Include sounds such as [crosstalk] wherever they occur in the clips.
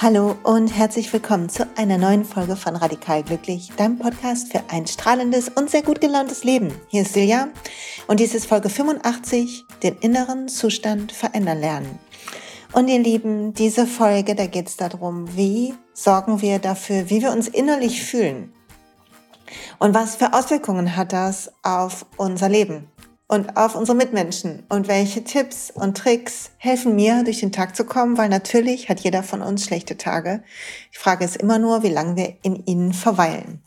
Hallo und herzlich willkommen zu einer neuen Folge von Radikal Glücklich, deinem Podcast für ein strahlendes und sehr gut gelauntes Leben. Hier ist Silja und dies ist Folge 85, den inneren Zustand verändern lernen. Und ihr Lieben, diese Folge, da geht es darum, wie sorgen wir dafür, wie wir uns innerlich fühlen. Und was für Auswirkungen hat das auf unser Leben? Und auf unsere Mitmenschen und welche Tipps und Tricks helfen mir, durch den Tag zu kommen, weil natürlich hat jeder von uns schlechte Tage. Die Frage ist immer nur, wie lange wir in ihnen verweilen.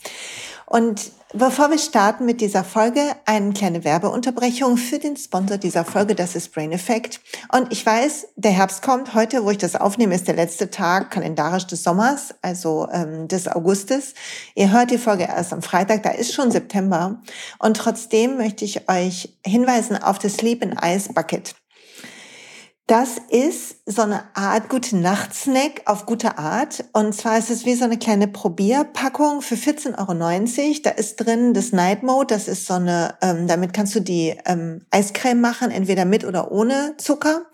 Und bevor wir starten mit dieser Folge, eine kleine Werbeunterbrechung für den Sponsor dieser Folge, das ist Brain Effect. Und ich weiß, der Herbst kommt. Heute, wo ich das aufnehme, ist der letzte Tag kalendarisch des Sommers, also ähm, des Augustes. Ihr hört die Folge erst am Freitag, da ist schon September. Und trotzdem möchte ich euch hinweisen auf das Sleep in Ice Bucket. Das ist so eine Art gute Nachtsnack auf gute Art. Und zwar ist es wie so eine kleine Probierpackung für 14,90 Euro. Da ist drin das Night Mode. Das ist so eine, ähm, damit kannst du die ähm, Eiscreme machen, entweder mit oder ohne Zucker.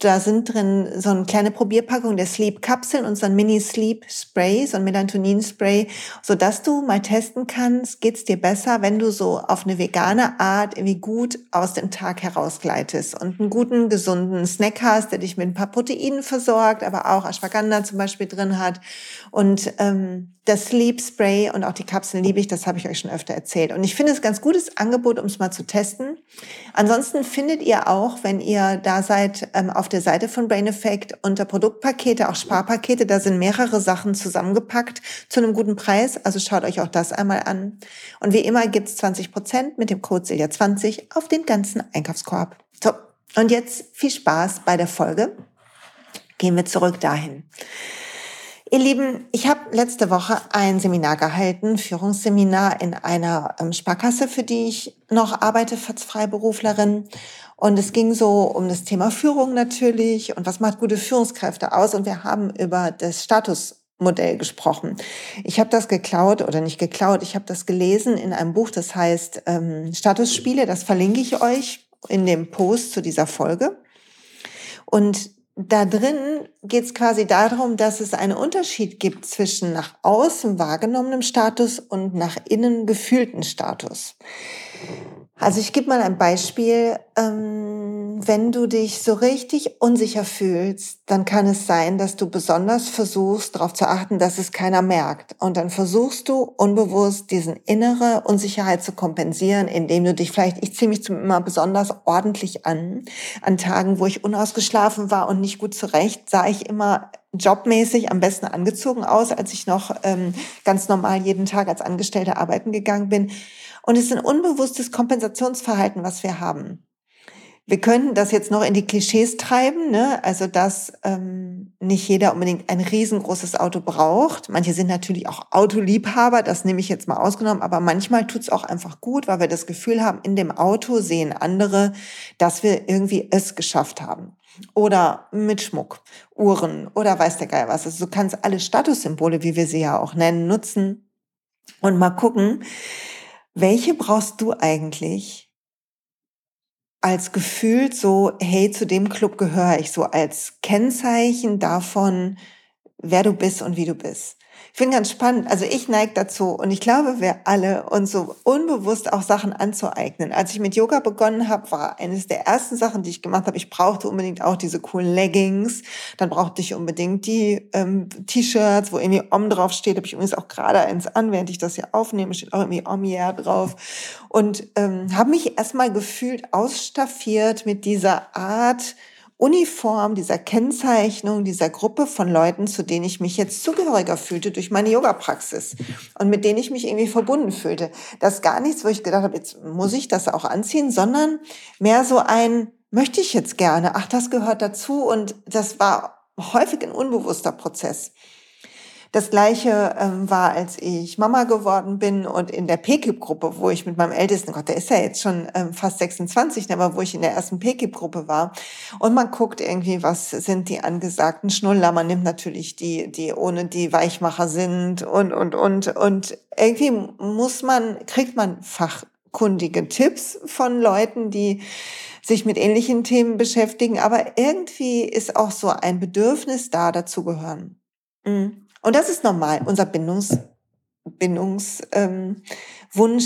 Da sind drin so eine kleine Probierpackung der Sleep Kapseln und so ein Mini Sleep Spray, so ein Melatonin Spray, so dass du mal testen kannst, geht's dir besser, wenn du so auf eine vegane Art irgendwie gut aus dem Tag herausgleitest und einen guten, gesunden Snack hast, der dich mit ein paar Proteinen versorgt, aber auch Ashwagandha zum Beispiel drin hat und ähm, das Sleep Spray und auch die Kapseln liebe ich, das habe ich euch schon öfter erzählt. Und ich finde es ganz gutes Angebot, um es mal zu testen. Ansonsten findet ihr auch, wenn ihr da seid, ähm, auf der Seite von Brain Effect unter Produktpakete, auch Sparpakete, da sind mehrere Sachen zusammengepackt zu einem guten Preis. Also schaut euch auch das einmal an. Und wie immer gibt's 20 Prozent mit dem Code Silja20 auf den ganzen Einkaufskorb. So, und jetzt viel Spaß bei der Folge. Gehen wir zurück dahin. Ihr Lieben, ich habe letzte Woche ein Seminar gehalten, Führungsseminar in einer ähm, Sparkasse, für die ich noch arbeite als Freiberuflerin. Und es ging so um das Thema Führung natürlich und was macht gute Führungskräfte aus. Und wir haben über das Statusmodell gesprochen. Ich habe das geklaut oder nicht geklaut, ich habe das gelesen in einem Buch, das heißt ähm, Statusspiele. Das verlinke ich euch in dem Post zu dieser Folge. Und da drin geht es quasi darum, dass es einen Unterschied gibt zwischen nach außen wahrgenommenem Status und nach innen gefühlten Status. Also ich gebe mal ein Beispiel. Ähm, wenn du dich so richtig unsicher fühlst, dann kann es sein, dass du besonders versuchst, darauf zu achten, dass es keiner merkt. Und dann versuchst du unbewusst diesen innere Unsicherheit zu kompensieren, indem du dich vielleicht, ich ziehe mich immer besonders ordentlich an. An Tagen, wo ich unausgeschlafen war und nicht gut zurecht, sah ich immer jobmäßig am besten angezogen aus, als ich noch ähm, ganz normal jeden Tag als Angestellte arbeiten gegangen bin. Und es ist ein unbewusstes Kompensationsverhalten, was wir haben. Wir können das jetzt noch in die Klischees treiben, ne? also dass ähm, nicht jeder unbedingt ein riesengroßes Auto braucht. Manche sind natürlich auch Autoliebhaber, das nehme ich jetzt mal ausgenommen, aber manchmal tut es auch einfach gut, weil wir das Gefühl haben, in dem Auto sehen andere, dass wir irgendwie es geschafft haben. Oder mit Schmuck, Uhren oder weiß der Geil was. Also du kannst alle Statussymbole, wie wir sie ja auch nennen, nutzen und mal gucken, welche brauchst du eigentlich als Gefühl so, hey, zu dem Club gehöre ich, so als Kennzeichen davon, wer du bist und wie du bist? Ich finde ganz spannend. Also ich neige dazu und ich glaube, wir alle uns so unbewusst auch Sachen anzueignen. Als ich mit Yoga begonnen habe, war eines der ersten Sachen, die ich gemacht habe, ich brauchte unbedingt auch diese coolen Leggings. Dann brauchte ich unbedingt die ähm, T-Shirts, wo irgendwie Om drauf steht. Habe ich übrigens auch gerade eins an, während ich das hier aufnehme, steht auch irgendwie Om yeah drauf. Und ähm, habe mich erstmal gefühlt ausstaffiert mit dieser Art, Uniform, dieser Kennzeichnung dieser Gruppe von Leuten, zu denen ich mich jetzt zugehöriger fühlte durch meine Yoga-Praxis und mit denen ich mich irgendwie verbunden fühlte. Das ist gar nichts, wo ich gedacht habe, jetzt muss ich das auch anziehen, sondern mehr so ein, möchte ich jetzt gerne, ach, das gehört dazu und das war häufig ein unbewusster Prozess. Das gleiche ähm, war, als ich Mama geworden bin und in der PKIP-Gruppe, wo ich mit meinem ältesten, Gott, der ist ja jetzt schon ähm, fast 26, ne, aber wo ich in der ersten PKIP-Gruppe war. Und man guckt irgendwie, was sind die angesagten Schnuller. Man nimmt natürlich die, die ohne die Weichmacher sind und, und, und. Und irgendwie muss man, kriegt man fachkundige Tipps von Leuten, die sich mit ähnlichen Themen beschäftigen. Aber irgendwie ist auch so ein Bedürfnis da, dazu gehören. Mhm. Und das ist normal. Unser Bindungs, Bindungswunsch ähm,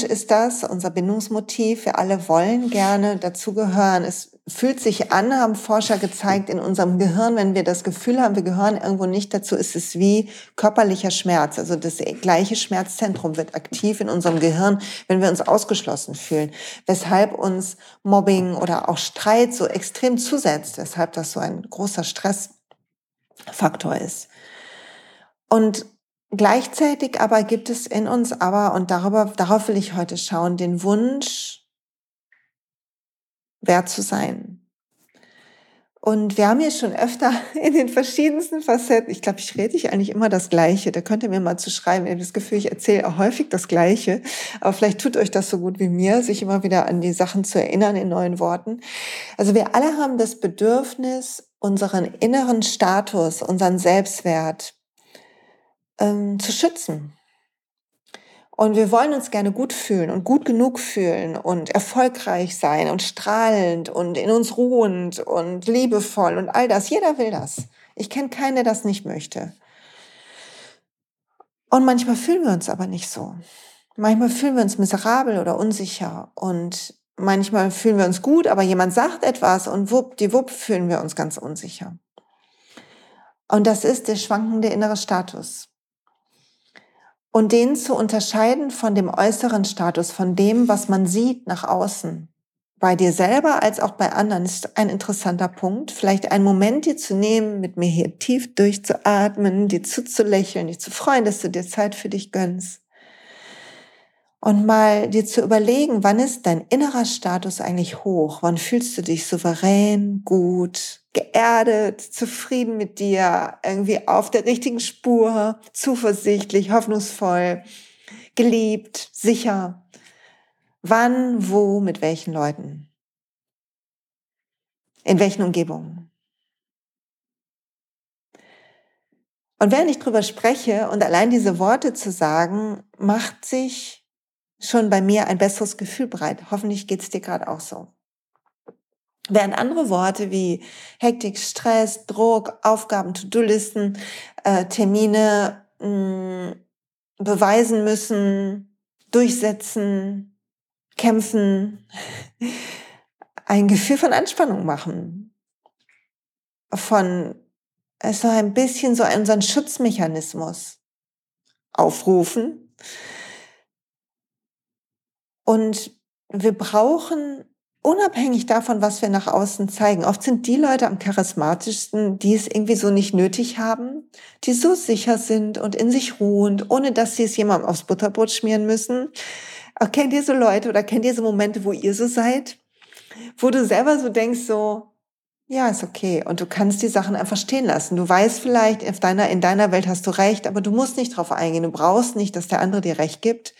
ist das, unser Bindungsmotiv. Wir alle wollen gerne dazugehören. Es fühlt sich an, haben Forscher gezeigt, in unserem Gehirn, wenn wir das Gefühl haben, wir gehören irgendwo nicht dazu, ist es wie körperlicher Schmerz. Also das gleiche Schmerzzentrum wird aktiv in unserem Gehirn, wenn wir uns ausgeschlossen fühlen. Weshalb uns Mobbing oder auch Streit so extrem zusetzt, weshalb das so ein großer Stressfaktor ist. Und gleichzeitig aber gibt es in uns aber, und darüber, darauf will ich heute schauen, den Wunsch, wert zu sein. Und wir haben hier schon öfter [laughs] in den verschiedensten Facetten, ich glaube, ich rede ich eigentlich immer das Gleiche, da könnt ihr mir mal zu schreiben, ich habe das Gefühl, ich erzähle auch häufig das Gleiche, aber vielleicht tut euch das so gut wie mir, sich immer wieder an die Sachen zu erinnern in neuen Worten. Also wir alle haben das Bedürfnis, unseren inneren Status, unseren Selbstwert ähm, zu schützen. Und wir wollen uns gerne gut fühlen und gut genug fühlen und erfolgreich sein und strahlend und in uns ruhend und liebevoll und all das. Jeder will das. Ich kenne keinen, der das nicht möchte. Und manchmal fühlen wir uns aber nicht so. Manchmal fühlen wir uns miserabel oder unsicher und manchmal fühlen wir uns gut, aber jemand sagt etwas und wupp, die wupp fühlen wir uns ganz unsicher. Und das ist der schwankende innere Status und den zu unterscheiden von dem äußeren Status, von dem, was man sieht nach außen. Bei dir selber als auch bei anderen ist ein interessanter Punkt. Vielleicht einen Moment dir zu nehmen, mit mir hier tief durchzuatmen, dir zuzulächeln, dich zu freuen, dass du dir Zeit für dich gönnst und mal dir zu überlegen, wann ist dein innerer Status eigentlich hoch? Wann fühlst du dich souverän, gut, geerdet, zufrieden mit dir, irgendwie auf der richtigen Spur, zuversichtlich, hoffnungsvoll, geliebt, sicher? Wann, wo, mit welchen Leuten? In welchen Umgebungen? Und während ich drüber spreche und allein diese Worte zu sagen, macht sich schon bei mir ein besseres Gefühl bereit. Hoffentlich geht es dir gerade auch so. Während andere Worte wie Hektik, Stress, Druck, Aufgaben, To-Do-Listen, äh, Termine mh, mm, beweisen müssen, durchsetzen, kämpfen, ein Gefühl von Anspannung machen, von so ein bisschen so unseren Schutzmechanismus aufrufen, und wir brauchen unabhängig davon, was wir nach außen zeigen. Oft sind die Leute am charismatischsten, die es irgendwie so nicht nötig haben, die so sicher sind und in sich ruhend, ohne dass sie es jemandem aufs Butterbrot schmieren müssen. Kennt ihr so Leute oder kennt ihr so Momente, wo ihr so seid? Wo du selber so denkst, so, ja, ist okay. Und du kannst die Sachen einfach stehen lassen. Du weißt vielleicht, in deiner, in deiner Welt hast du recht, aber du musst nicht drauf eingehen. Du brauchst nicht, dass der andere dir recht gibt.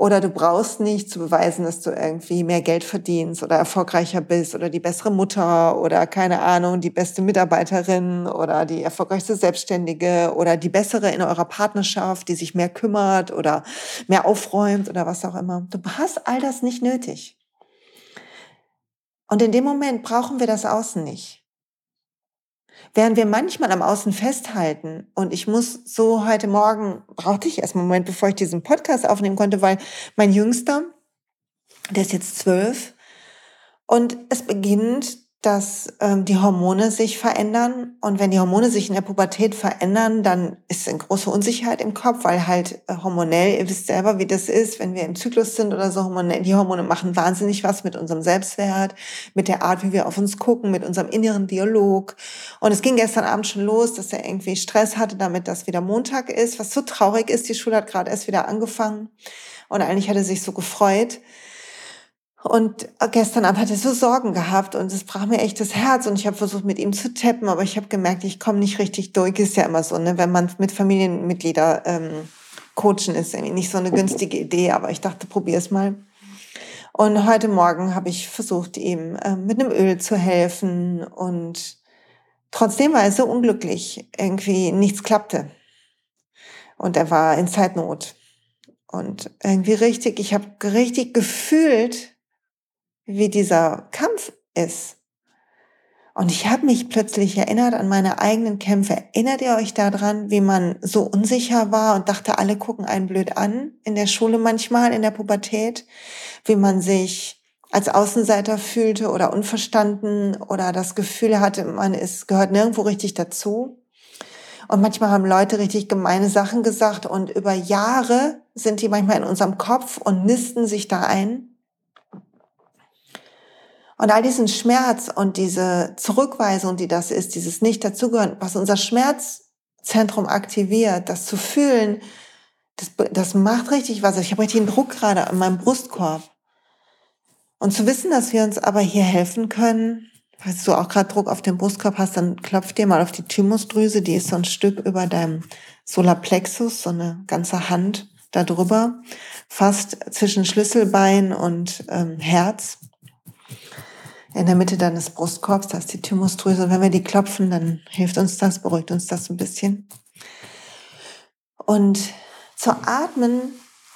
Oder du brauchst nicht zu beweisen, dass du irgendwie mehr Geld verdienst oder erfolgreicher bist oder die bessere Mutter oder keine Ahnung, die beste Mitarbeiterin oder die erfolgreichste Selbstständige oder die bessere in eurer Partnerschaft, die sich mehr kümmert oder mehr aufräumt oder was auch immer. Du hast all das nicht nötig. Und in dem Moment brauchen wir das Außen nicht. Während wir manchmal am Außen festhalten, und ich muss so heute Morgen, brauchte ich erst einen Moment, bevor ich diesen Podcast aufnehmen konnte, weil mein Jüngster, der ist jetzt zwölf, und es beginnt dass ähm, die Hormone sich verändern. Und wenn die Hormone sich in der Pubertät verändern, dann ist eine große Unsicherheit im Kopf, weil halt äh, hormonell, ihr wisst selber, wie das ist, wenn wir im Zyklus sind oder so, hormonell, die Hormone machen wahnsinnig was mit unserem Selbstwert, mit der Art, wie wir auf uns gucken, mit unserem inneren Dialog. Und es ging gestern Abend schon los, dass er irgendwie Stress hatte, damit das wieder Montag ist, was so traurig ist. Die Schule hat gerade erst wieder angefangen. Und eigentlich hat er sich so gefreut. Und gestern Abend hat er so Sorgen gehabt und es brach mir echt das Herz und ich habe versucht mit ihm zu tappen, aber ich habe gemerkt, ich komme nicht richtig durch. Ist ja immer so, ne? wenn man mit Familienmitgliedern ähm, coachen ist, irgendwie nicht so eine günstige Idee, aber ich dachte, probier es mal. Und heute Morgen habe ich versucht, ihm äh, mit einem Öl zu helfen und trotzdem war er so unglücklich, irgendwie nichts klappte. Und er war in Zeitnot. Und irgendwie richtig, ich habe richtig gefühlt, wie dieser Kampf ist. Und ich habe mich plötzlich erinnert an meine eigenen Kämpfe. Erinnert ihr euch daran, wie man so unsicher war und dachte, alle gucken einen blöd an in der Schule manchmal, in der Pubertät, wie man sich als Außenseiter fühlte oder unverstanden oder das Gefühl hatte, man ist, gehört nirgendwo richtig dazu. Und manchmal haben Leute richtig gemeine Sachen gesagt und über Jahre sind die manchmal in unserem Kopf und nisten sich da ein. Und all diesen Schmerz und diese Zurückweisung, die das ist, dieses Nicht-Dazugehören, was unser Schmerzzentrum aktiviert, das zu fühlen, das, das macht richtig was. Ich habe richtig einen Druck gerade an meinem Brustkorb. Und zu wissen, dass wir uns aber hier helfen können, falls du auch gerade Druck auf dem Brustkorb hast, dann klopf dir mal auf die Thymusdrüse, die ist so ein Stück über deinem Solarplexus, so eine ganze Hand darüber, fast zwischen Schlüsselbein und ähm, Herz in der Mitte deines Brustkorbs, da ist die Thymusdrüse. Wenn wir die klopfen, dann hilft uns das, beruhigt uns das ein bisschen. Und zu atmen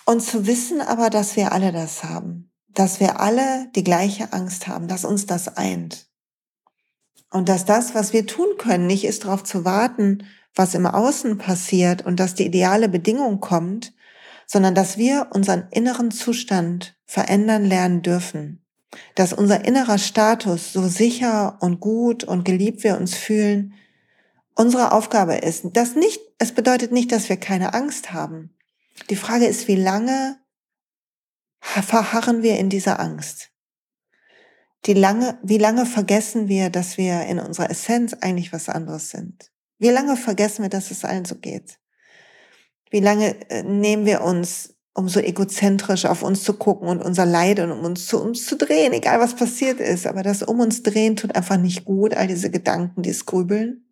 und zu wissen aber, dass wir alle das haben. Dass wir alle die gleiche Angst haben, dass uns das eint. Und dass das, was wir tun können, nicht ist darauf zu warten, was im Außen passiert und dass die ideale Bedingung kommt, sondern dass wir unseren inneren Zustand verändern lernen dürfen dass unser innerer Status, so sicher und gut und geliebt wir uns fühlen, unsere Aufgabe ist. Das nicht, es bedeutet nicht, dass wir keine Angst haben. Die Frage ist, wie lange verharren wir in dieser Angst? Die lange, wie lange vergessen wir, dass wir in unserer Essenz eigentlich was anderes sind? Wie lange vergessen wir, dass es allen so geht? Wie lange äh, nehmen wir uns um so egozentrisch auf uns zu gucken und unser Leid und um uns zu uns zu drehen, egal was passiert ist. Aber das um uns drehen tut einfach nicht gut, all diese Gedanken, die grübeln.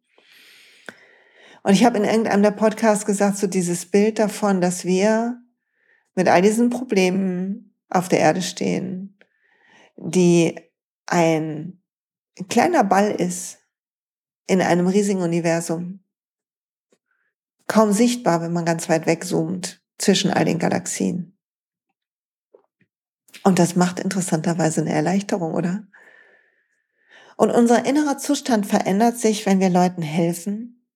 Und ich habe in irgendeinem der Podcasts gesagt, so dieses Bild davon, dass wir mit all diesen Problemen auf der Erde stehen, die ein kleiner Ball ist in einem riesigen Universum. Kaum sichtbar, wenn man ganz weit wegzoomt zwischen all den Galaxien. Und das macht interessanterweise eine Erleichterung, oder? Und unser innerer Zustand verändert sich, wenn wir Leuten helfen,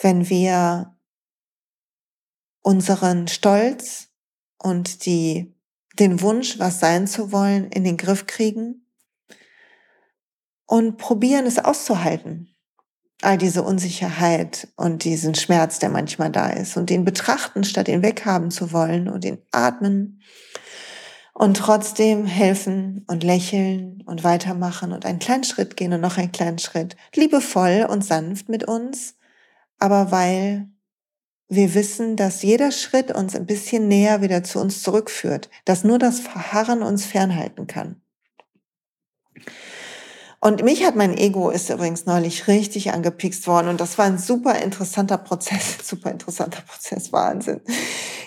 wenn wir unseren Stolz und die, den Wunsch, was sein zu wollen, in den Griff kriegen und probieren es auszuhalten all diese Unsicherheit und diesen Schmerz, der manchmal da ist und den betrachten, statt ihn weghaben zu wollen und ihn atmen und trotzdem helfen und lächeln und weitermachen und einen kleinen Schritt gehen und noch einen kleinen Schritt, liebevoll und sanft mit uns, aber weil wir wissen, dass jeder Schritt uns ein bisschen näher wieder zu uns zurückführt, dass nur das Verharren uns fernhalten kann. Und mich hat mein Ego ist übrigens neulich richtig angepikst worden und das war ein super interessanter Prozess, [laughs] super interessanter Prozess, Wahnsinn.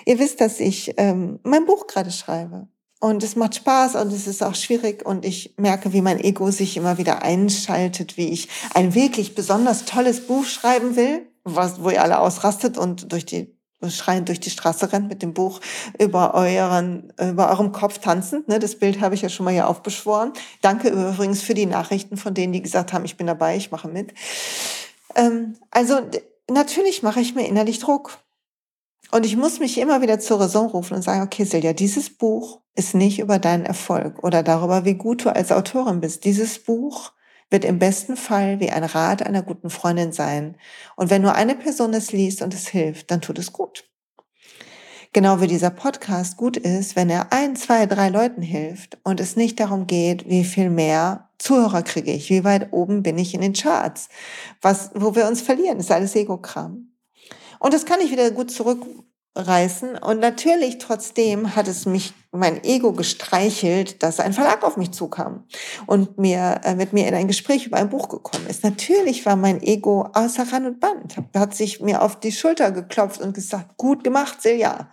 Ihr wisst, dass ich ähm, mein Buch gerade schreibe und es macht Spaß und es ist auch schwierig und ich merke, wie mein Ego sich immer wieder einschaltet, wie ich ein wirklich besonders tolles Buch schreiben will, was, wo ihr alle ausrastet und durch die schreiend durch die Straße rennt mit dem Buch über euren, über eurem Kopf tanzend. Ne? Das Bild habe ich ja schon mal hier aufbeschworen. Danke übrigens für die Nachrichten von denen, die gesagt haben, ich bin dabei, ich mache mit. Ähm, also natürlich mache ich mir innerlich Druck. Und ich muss mich immer wieder zur Raison rufen und sagen, okay, Silja, dieses Buch ist nicht über deinen Erfolg oder darüber, wie gut du als Autorin bist. Dieses Buch wird im besten Fall wie ein Rat einer guten Freundin sein. Und wenn nur eine Person es liest und es hilft, dann tut es gut. Genau wie dieser Podcast gut ist, wenn er ein, zwei, drei Leuten hilft und es nicht darum geht, wie viel mehr Zuhörer kriege ich, wie weit oben bin ich in den Charts, was, wo wir uns verlieren, ist alles Ego-Kram. Und das kann ich wieder gut zurück reißen. Und natürlich trotzdem hat es mich mein Ego gestreichelt, dass ein Verlag auf mich zukam und mir äh, mit mir in ein Gespräch über ein Buch gekommen ist. Natürlich war mein Ego außer Rand und Band, hat sich mir auf die Schulter geklopft und gesagt, gut gemacht, Silja.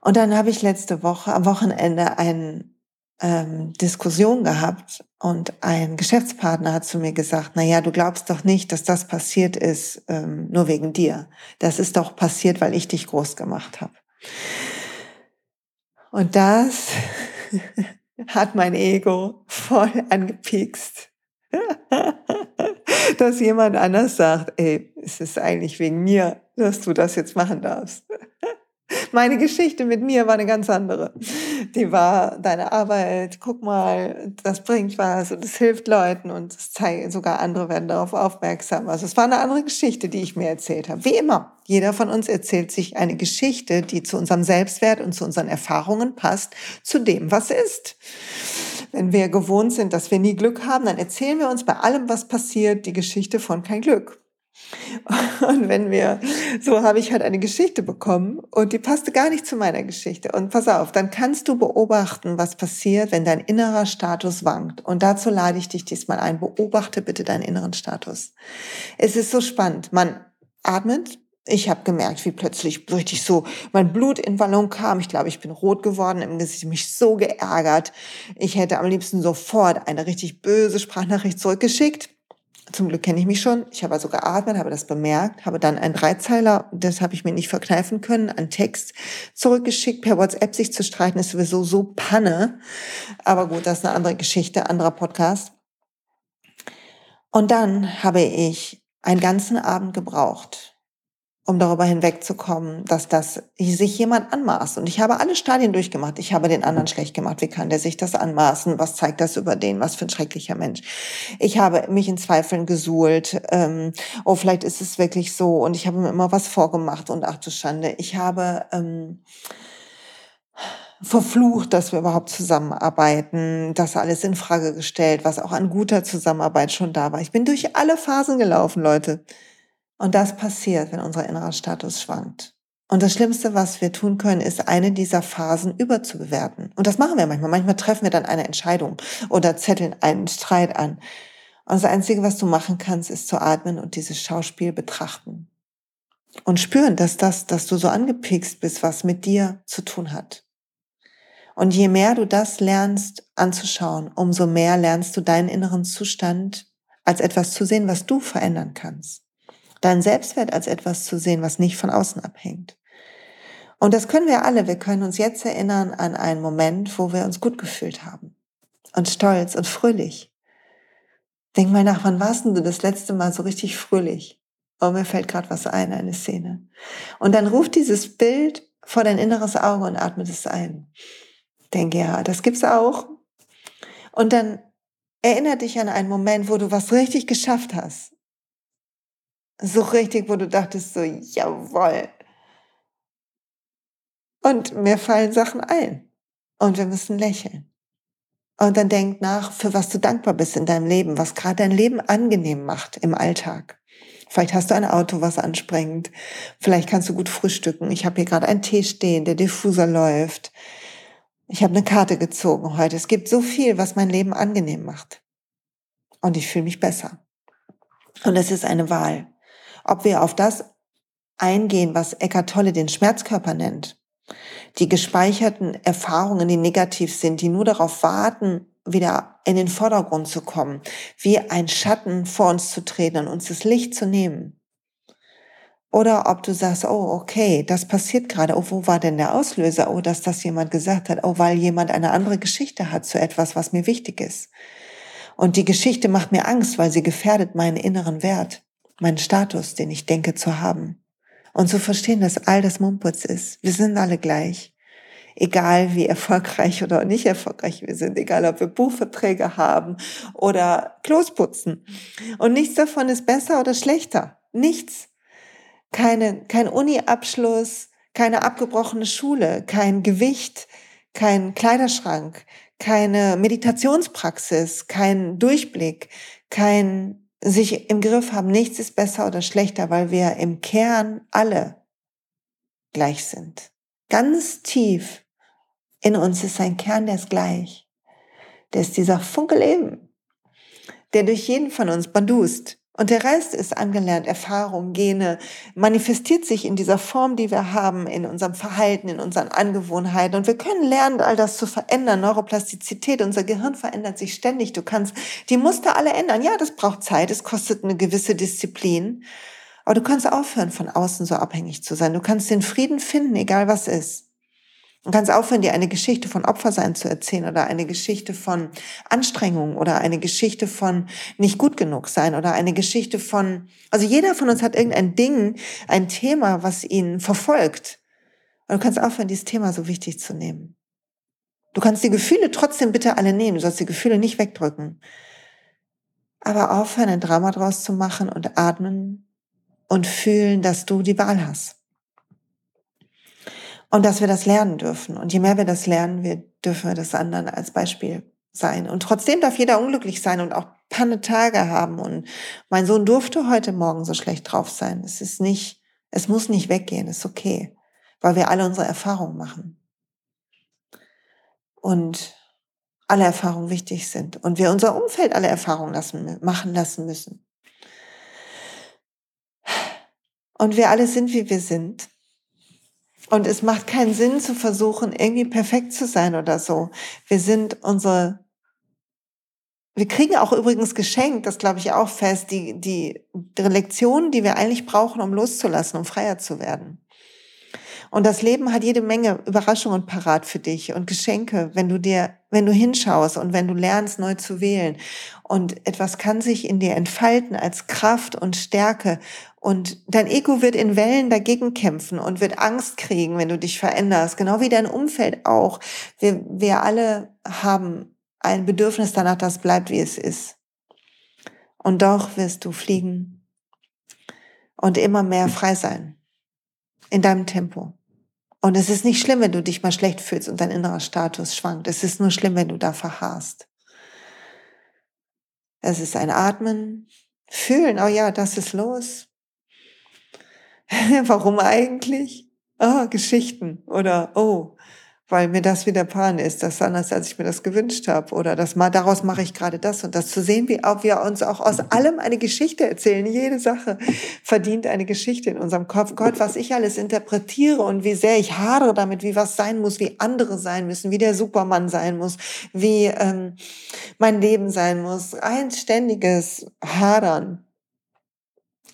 Und dann habe ich letzte Woche am Wochenende einen ähm, Diskussion gehabt und ein Geschäftspartner hat zu mir gesagt, na ja, du glaubst doch nicht, dass das passiert ist ähm, nur wegen dir. Das ist doch passiert, weil ich dich groß gemacht habe. Und das [laughs] hat mein Ego voll angepiekst, [laughs] dass jemand anders sagt, ey, es ist eigentlich wegen mir, dass du das jetzt machen darfst. Meine Geschichte mit mir war eine ganz andere. Die war deine Arbeit, guck mal, das bringt was und es hilft Leuten und es zeigt, sogar andere werden darauf aufmerksam. Also es war eine andere Geschichte, die ich mir erzählt habe. Wie immer, jeder von uns erzählt sich eine Geschichte, die zu unserem Selbstwert und zu unseren Erfahrungen passt, zu dem, was ist. Wenn wir gewohnt sind, dass wir nie Glück haben, dann erzählen wir uns bei allem, was passiert, die Geschichte von kein Glück. [laughs] Und wenn wir, so habe ich halt eine Geschichte bekommen und die passte gar nicht zu meiner Geschichte. Und pass auf, dann kannst du beobachten, was passiert, wenn dein innerer Status wankt. Und dazu lade ich dich diesmal ein. Beobachte bitte deinen inneren Status. Es ist so spannend. Man atmet. Ich habe gemerkt, wie plötzlich richtig so mein Blut in Wallung kam. Ich glaube, ich bin rot geworden im Gesicht, mich so geärgert. Ich hätte am liebsten sofort eine richtig böse Sprachnachricht zurückgeschickt zum Glück kenne ich mich schon. Ich habe also geatmet, habe das bemerkt, habe dann einen Dreizeiler, das habe ich mir nicht verkneifen können, an Text zurückgeschickt. Per WhatsApp sich zu streiten ist sowieso so Panne. Aber gut, das ist eine andere Geschichte, anderer Podcast. Und dann habe ich einen ganzen Abend gebraucht, um darüber hinwegzukommen, dass das sich jemand anmaßt. Und ich habe alle Stadien durchgemacht. Ich habe den anderen schlecht gemacht. Wie kann der sich das anmaßen? Was zeigt das über den? Was für ein schrecklicher Mensch. Ich habe mich in Zweifeln gesuhlt. Ähm, oh, vielleicht ist es wirklich so. Und ich habe mir immer was vorgemacht. Und ach du Schande. Ich habe ähm, verflucht, dass wir überhaupt zusammenarbeiten, das alles in Frage gestellt, was auch an guter Zusammenarbeit schon da war. Ich bin durch alle Phasen gelaufen, Leute. Und das passiert, wenn unser innerer Status schwankt. Und das Schlimmste, was wir tun können, ist, eine dieser Phasen überzubewerten. Und das machen wir manchmal. Manchmal treffen wir dann eine Entscheidung oder zetteln einen Streit an. Und das Einzige, was du machen kannst, ist zu atmen und dieses Schauspiel betrachten. Und spüren, dass das, dass du so angepikst bist, was mit dir zu tun hat. Und je mehr du das lernst anzuschauen, umso mehr lernst du deinen inneren Zustand als etwas zu sehen, was du verändern kannst deinen Selbstwert als etwas zu sehen, was nicht von außen abhängt. Und das können wir alle. Wir können uns jetzt erinnern an einen Moment, wo wir uns gut gefühlt haben und stolz und fröhlich. Denk mal nach, wann warst du das letzte Mal so richtig fröhlich? Oh, mir fällt gerade was ein, eine Szene. Und dann ruft dieses Bild vor dein inneres Auge und atmet es ein. Denke, ja, das gibt's auch. Und dann erinnere dich an einen Moment, wo du was richtig geschafft hast so richtig, wo du dachtest so, jawoll. Und mir fallen Sachen ein. Und wir müssen lächeln. Und dann denk nach, für was du dankbar bist in deinem Leben, was gerade dein Leben angenehm macht im Alltag. Vielleicht hast du ein Auto, was anspringt. Vielleicht kannst du gut frühstücken. Ich habe hier gerade einen Tee stehen, der Diffuser läuft. Ich habe eine Karte gezogen heute. Es gibt so viel, was mein Leben angenehm macht. Und ich fühle mich besser. Und es ist eine Wahl ob wir auf das eingehen, was Eckart Tolle den Schmerzkörper nennt. Die gespeicherten Erfahrungen, die negativ sind, die nur darauf warten, wieder in den Vordergrund zu kommen, wie ein Schatten vor uns zu treten und uns das Licht zu nehmen. Oder ob du sagst, oh, okay, das passiert gerade. Oh, wo war denn der Auslöser? Oh, dass das jemand gesagt hat. Oh, weil jemand eine andere Geschichte hat zu etwas, was mir wichtig ist. Und die Geschichte macht mir Angst, weil sie gefährdet meinen inneren Wert meinen Status, den ich denke zu haben. Und zu verstehen, dass all das Mumputz ist. Wir sind alle gleich. Egal wie erfolgreich oder nicht erfolgreich wir sind, egal ob wir Buchverträge haben oder Klos putzen. Und nichts davon ist besser oder schlechter. Nichts. Keine, kein Uni-Abschluss, keine abgebrochene Schule, kein Gewicht, kein Kleiderschrank, keine Meditationspraxis, kein Durchblick, kein sich im Griff haben, nichts ist besser oder schlechter, weil wir im Kern alle gleich sind. Ganz tief in uns ist ein Kern, der ist gleich. Der ist dieser Funke Leben, der durch jeden von uns bandust. Und der Rest ist angelernt, Erfahrung, Gene, manifestiert sich in dieser Form, die wir haben, in unserem Verhalten, in unseren Angewohnheiten. Und wir können lernen, all das zu verändern. Neuroplastizität, unser Gehirn verändert sich ständig. Du kannst die Muster alle ändern. Ja, das braucht Zeit, es kostet eine gewisse Disziplin. Aber du kannst aufhören, von außen so abhängig zu sein. Du kannst den Frieden finden, egal was ist. Du kannst aufhören, dir eine Geschichte von Opfersein zu erzählen oder eine Geschichte von Anstrengung oder eine Geschichte von nicht gut genug sein oder eine Geschichte von, also jeder von uns hat irgendein Ding, ein Thema, was ihn verfolgt. Und du kannst aufhören, dieses Thema so wichtig zu nehmen. Du kannst die Gefühle trotzdem bitte alle nehmen. Du sollst die Gefühle nicht wegdrücken. Aber aufhören, ein Drama draus zu machen und atmen und fühlen, dass du die Wahl hast. Und dass wir das lernen dürfen. Und je mehr wir das lernen, wir dürfen wir das anderen als Beispiel sein. Und trotzdem darf jeder unglücklich sein und auch panne Tage haben. Und mein Sohn durfte heute Morgen so schlecht drauf sein. Es ist nicht, es muss nicht weggehen, es ist okay. Weil wir alle unsere Erfahrungen machen. Und alle Erfahrungen wichtig sind. Und wir unser Umfeld alle Erfahrungen lassen, machen lassen müssen. Und wir alle sind, wie wir sind. Und es macht keinen Sinn zu versuchen, irgendwie perfekt zu sein oder so. Wir sind unsere, wir kriegen auch übrigens geschenkt, das glaube ich auch fest, die, die, die Lektionen, die wir eigentlich brauchen, um loszulassen, um freier zu werden. Und das Leben hat jede Menge Überraschungen parat für dich und Geschenke, wenn du dir, wenn du hinschaust und wenn du lernst, neu zu wählen. Und etwas kann sich in dir entfalten als Kraft und Stärke und dein Ego wird in Wellen dagegen kämpfen und wird Angst kriegen, wenn du dich veränderst. Genau wie dein Umfeld auch. Wir, wir alle haben ein Bedürfnis danach, das bleibt, wie es ist. Und doch wirst du fliegen und immer mehr frei sein. In deinem Tempo. Und es ist nicht schlimm, wenn du dich mal schlecht fühlst und dein innerer Status schwankt. Es ist nur schlimm, wenn du da verharrst. Es ist ein Atmen, fühlen, oh ja, das ist los. [laughs] Warum eigentlich? Ah, Geschichten oder oh, weil mir das widerfahren ist, das ist anders, als ich mir das gewünscht habe. Oder das mal, daraus mache ich gerade das und das. Zu sehen, wie auch wir uns auch aus allem eine Geschichte erzählen. Jede Sache verdient eine Geschichte in unserem Kopf. Gott, was ich alles interpretiere und wie sehr ich hadere damit, wie was sein muss, wie andere sein müssen, wie der Supermann sein muss, wie ähm, mein Leben sein muss. Ein ständiges Hadern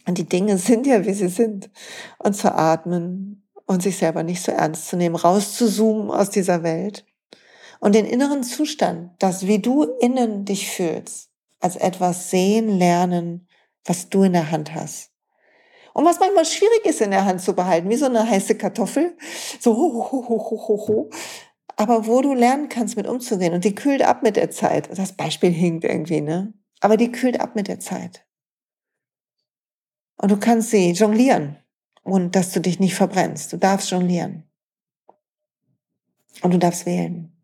und die Dinge sind ja, wie sie sind. Und zu atmen und sich selber nicht so ernst zu nehmen, rauszuzoomen aus dieser Welt und den inneren Zustand, das wie du innen dich fühlst, als etwas sehen, lernen, was du in der Hand hast. Und was manchmal schwierig ist in der Hand zu behalten, wie so eine heiße Kartoffel, so ho, ho, ho, ho, ho, ho. Aber wo du lernen kannst, mit umzugehen. Und die kühlt ab mit der Zeit. Das Beispiel hinkt irgendwie, ne? Aber die kühlt ab mit der Zeit. Und du kannst sie jonglieren und dass du dich nicht verbrennst. Du darfst jonglieren. Und du darfst wählen.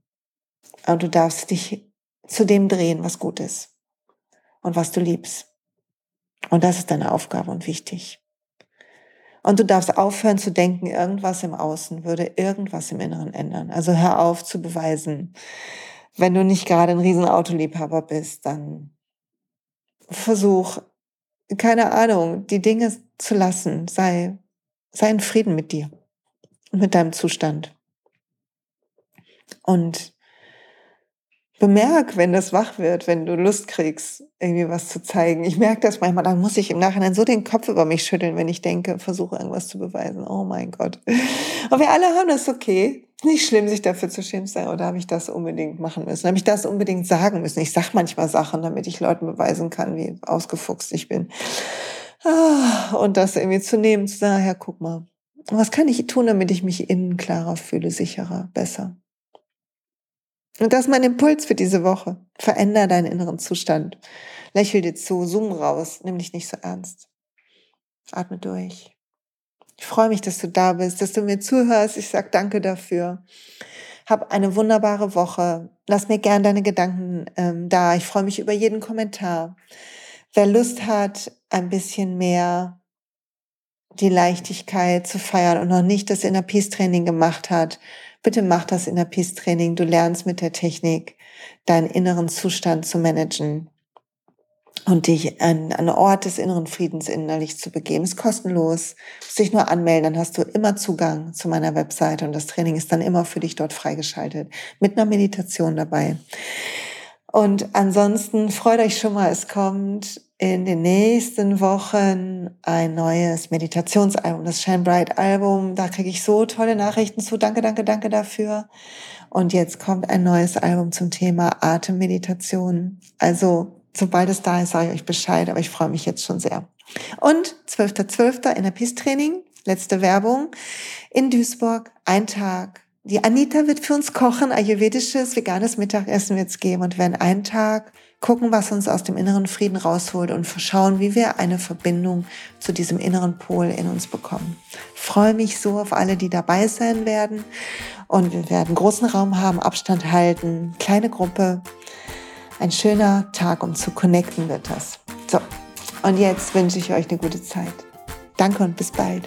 Und du darfst dich zu dem drehen, was gut ist und was du liebst. Und das ist deine Aufgabe und wichtig. Und du darfst aufhören zu denken, irgendwas im Außen würde irgendwas im Inneren ändern. Also hör auf zu beweisen. Wenn du nicht gerade ein Riesenautoliebhaber bist, dann versuch keine Ahnung, die Dinge zu lassen, sei, sei in Frieden mit dir und mit deinem Zustand. Und bemerk, wenn das wach wird, wenn du Lust kriegst, irgendwie was zu zeigen. Ich merke das manchmal, dann muss ich im Nachhinein so den Kopf über mich schütteln, wenn ich denke, versuche irgendwas zu beweisen. Oh mein Gott. Aber wir alle haben das okay nicht schlimm, sich dafür zu schämen sein, oder habe ich das unbedingt machen müssen? Habe ich das unbedingt sagen müssen? Ich sage manchmal Sachen, damit ich Leuten beweisen kann, wie ausgefuchst ich bin. Ah, und das irgendwie zu nehmen, zu sagen, ja, guck mal, was kann ich tun, damit ich mich innen klarer fühle, sicherer, besser? Und das ist mein Impuls für diese Woche. Veränder deinen inneren Zustand. Lächel dir zu, zoom raus, nimm dich nicht so ernst. Atme durch. Ich freue mich, dass du da bist, dass du mir zuhörst. Ich sag danke dafür. Hab eine wunderbare Woche. Lass mir gern deine Gedanken ähm, da. Ich freue mich über jeden Kommentar. Wer Lust hat, ein bisschen mehr die Leichtigkeit zu feiern und noch nicht das Inner Peace Training gemacht hat, bitte mach das Inner Peace Training. Du lernst mit der Technik deinen inneren Zustand zu managen und dich an einen Ort des inneren Friedens innerlich zu begeben. Ist kostenlos. Du musst dich nur anmelden, dann hast du immer Zugang zu meiner Webseite und das Training ist dann immer für dich dort freigeschaltet. Mit einer Meditation dabei. Und ansonsten freut euch schon mal, es kommt in den nächsten Wochen ein neues Meditationsalbum, das Shine Bright Album. Da kriege ich so tolle Nachrichten zu. Danke, danke, danke dafür. Und jetzt kommt ein neues Album zum Thema Atemmeditation. Also, sobald es da ist, sage ich euch Bescheid, aber ich freue mich jetzt schon sehr. Und 12.12. .12. Peace Training, letzte Werbung, in Duisburg, ein Tag. Die Anita wird für uns kochen, ayurvedisches, veganes Mittagessen wird es geben und werden einen Tag gucken, was uns aus dem inneren Frieden rausholt und schauen, wie wir eine Verbindung zu diesem inneren Pol in uns bekommen. freue mich so auf alle, die dabei sein werden. Und wir werden großen Raum haben, Abstand halten, kleine Gruppe. Ein schöner Tag, um zu connecten wird das. So, und jetzt wünsche ich euch eine gute Zeit. Danke und bis bald.